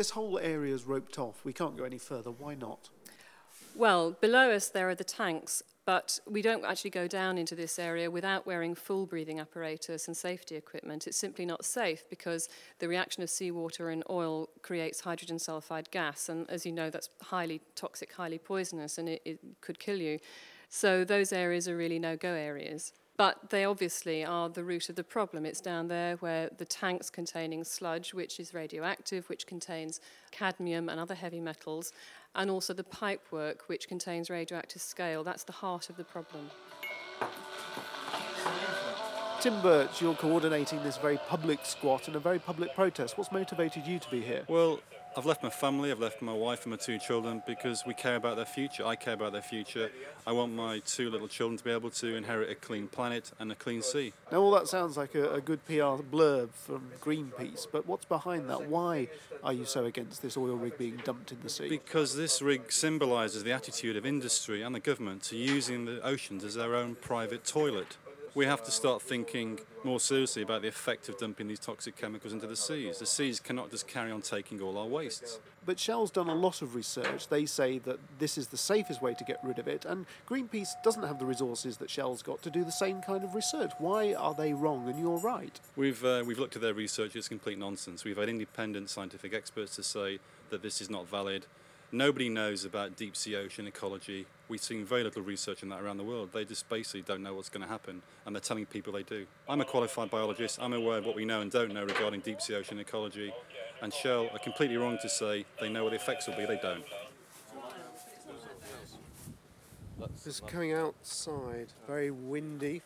this whole area is roped off. We can't go any further. Why not? Well, below us there are the tanks, but we don't actually go down into this area without wearing full breathing apparatus and safety equipment. It's simply not safe because the reaction of seawater and oil creates hydrogen sulfide gas, and as you know, that's highly toxic, highly poisonous, and it, it could kill you. So those areas are really no-go areas. But they obviously are the root of the problem. It's down there where the tanks containing sludge, which is radioactive, which contains cadmium and other heavy metals, and also the pipework, which contains radioactive scale. That's the heart of the problem. Tim Birch, you're coordinating this very public squat and a very public protest. What's motivated you to be here? Well, I've left my family, I've left my wife and my two children because we care about their future. I care about their future. I want my two little children to be able to inherit a clean planet and a clean sea. Now, all that sounds like a, a good PR blurb from Greenpeace, but what's behind that? Why are you so against this oil rig being dumped in the sea? Because this rig symbolises the attitude of industry and the government to using the oceans as their own private toilet we have to start thinking more seriously about the effect of dumping these toxic chemicals into the seas. The seas cannot just carry on taking all our wastes. But Shell's done a lot of research. They say that this is the safest way to get rid of it, and Greenpeace doesn't have the resources that Shell's got to do the same kind of research. Why are they wrong and you're right? We've, uh, we've looked at their research, it's complete nonsense. We've had independent scientific experts to say that this is not valid. Nobody knows about deep sea ocean ecology. We've seen very little research in that around the world. They just basically don't know what's going to happen, and they're telling people they do. I'm a qualified biologist. I'm aware of what we know and don't know regarding deep sea ocean ecology. And Shell are completely wrong to say they know what the effects will be. They don't. Just coming outside, very windy.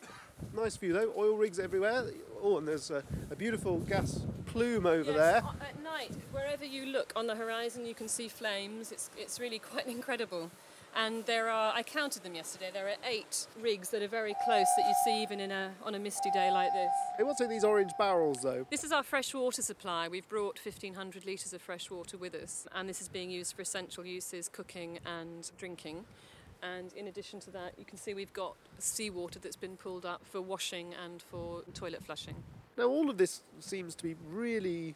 Nice view though, oil rigs everywhere. Oh, and there's a, a beautiful gas plume over yes, there. Uh, at night, wherever you look on the horizon, you can see flames. It's, it's really quite incredible. And there are, I counted them yesterday, there are eight rigs that are very close that you see even in a, on a misty day like this. Hey, what's in these orange barrels though? This is our fresh water supply. We've brought 1,500 litres of fresh water with us, and this is being used for essential uses, cooking and drinking. And in addition to that, you can see we've got seawater that's been pulled up for washing and for toilet flushing. Now, all of this seems to be really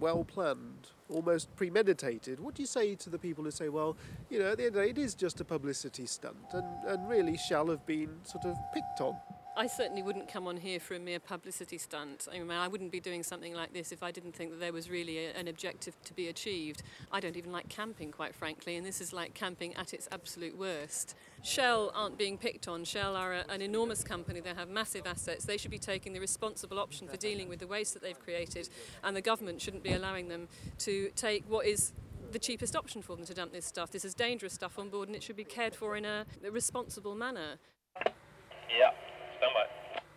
well planned, almost premeditated. What do you say to the people who say, well, you know, at the end of the day, it is just a publicity stunt and, and really Shell have been sort of picked on? I certainly wouldn't come on here for a mere publicity stunt. I mean, I wouldn't be doing something like this if I didn't think that there was really a, an objective to be achieved. I don't even like camping, quite frankly, and this is like camping at its absolute worst. Shell aren't being picked on. Shell are a, an enormous company. They have massive assets. They should be taking the responsible option for dealing with the waste that they've created, and the government shouldn't be allowing them to take what is the cheapest option for them to dump this stuff. This is dangerous stuff on board, and it should be cared for in a, responsible manner. Yeah. Standby.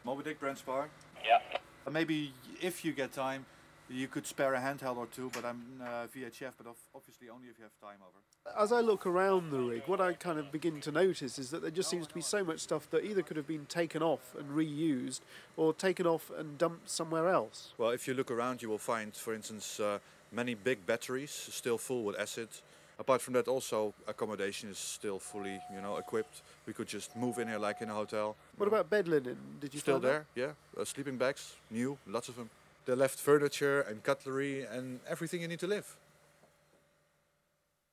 Moby Dick Brent Spar. Yeah. Uh, maybe if you get time, you could spare a handheld or two, but I'm uh, VHF, but obviously only if you have time over. As I look around the rig, what I kind of begin to notice is that there just seems to be so much stuff that either could have been taken off and reused or taken off and dumped somewhere else. Well, if you look around, you will find, for instance, uh, many big batteries still full with acid. Apart from that, also accommodation is still fully, you know, equipped. We could just move in here like in a hotel. What about bed linen? Did you still there? That? Yeah, uh, sleeping bags, new, lots of them. They left furniture and cutlery and everything you need to live.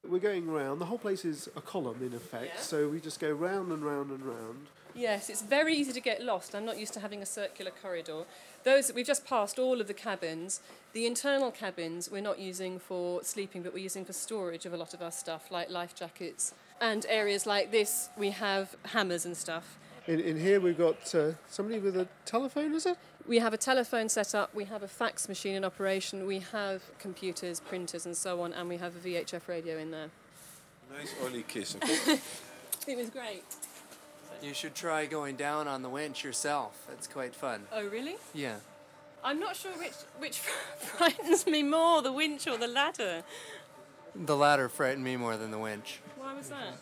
We're going round. The whole place is a column in effect, yeah. so we just go round and round and round. Yes, it's very easy to get lost. I'm not used to having a circular corridor. Those we've just passed all of the cabins. The internal cabins we're not using for sleeping, but we're using for storage of a lot of our stuff, like life jackets. And areas like this, we have hammers and stuff. In, in here, we've got uh, somebody with a telephone, is it? We have a telephone set up, we have a fax machine in operation, we have computers, printers, and so on, and we have a VHF radio in there. Nice early kiss. it was great. You should try going down on the winch yourself. It's quite fun. Oh, really? Yeah. I'm not sure which which frightens me more, the winch or the ladder. The ladder frightened me more than the winch. Why was that?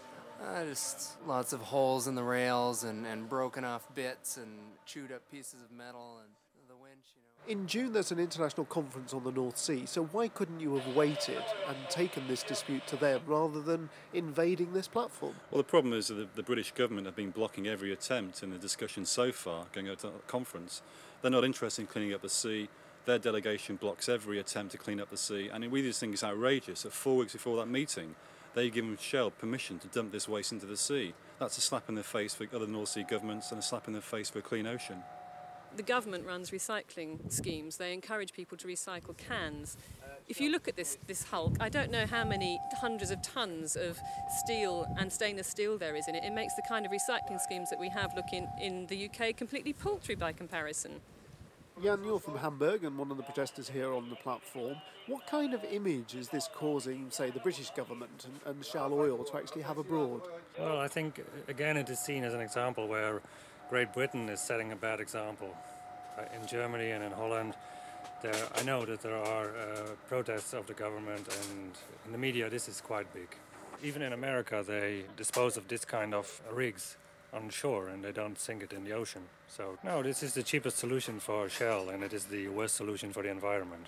Uh, just lots of holes in the rails and, and broken off bits and chewed up pieces of metal and the winch, you know. In June, there's an international conference on the North Sea, so why couldn't you have waited and taken this dispute to them rather than invading this platform? Well, the problem is that the, the British government have been blocking every attempt in the discussion so far going out to the conference. They're not interested in cleaning up the sea. Their delegation blocks every attempt to clean up the sea, and we just think it's outrageous that four weeks before that meeting, they give Shell permission to dump this waste into the sea. That's a slap in the face for other North Sea governments and a slap in the face for a clean ocean. The government runs recycling schemes. They encourage people to recycle cans. Uh, if you look at this, this hulk, I don't know how many hundreds of tons of steel and stainless steel there is in it. It makes the kind of recycling schemes that we have look in, in the UK completely paltry by comparison. Jan, you're from Hamburg and one of the protesters here on the platform. What kind of image is this causing, say, the British government and, and Shell Oil to actually have abroad? Well, I think, again, it is seen as an example where Great Britain is setting a bad example. Uh, in Germany and in Holland, there, I know that there are uh, protests of the government, and in the media, this is quite big. Even in America, they dispose of this kind of rigs on shore and they don't sink it in the ocean. So, no, this is the cheapest solution for Shell and it is the worst solution for the environment.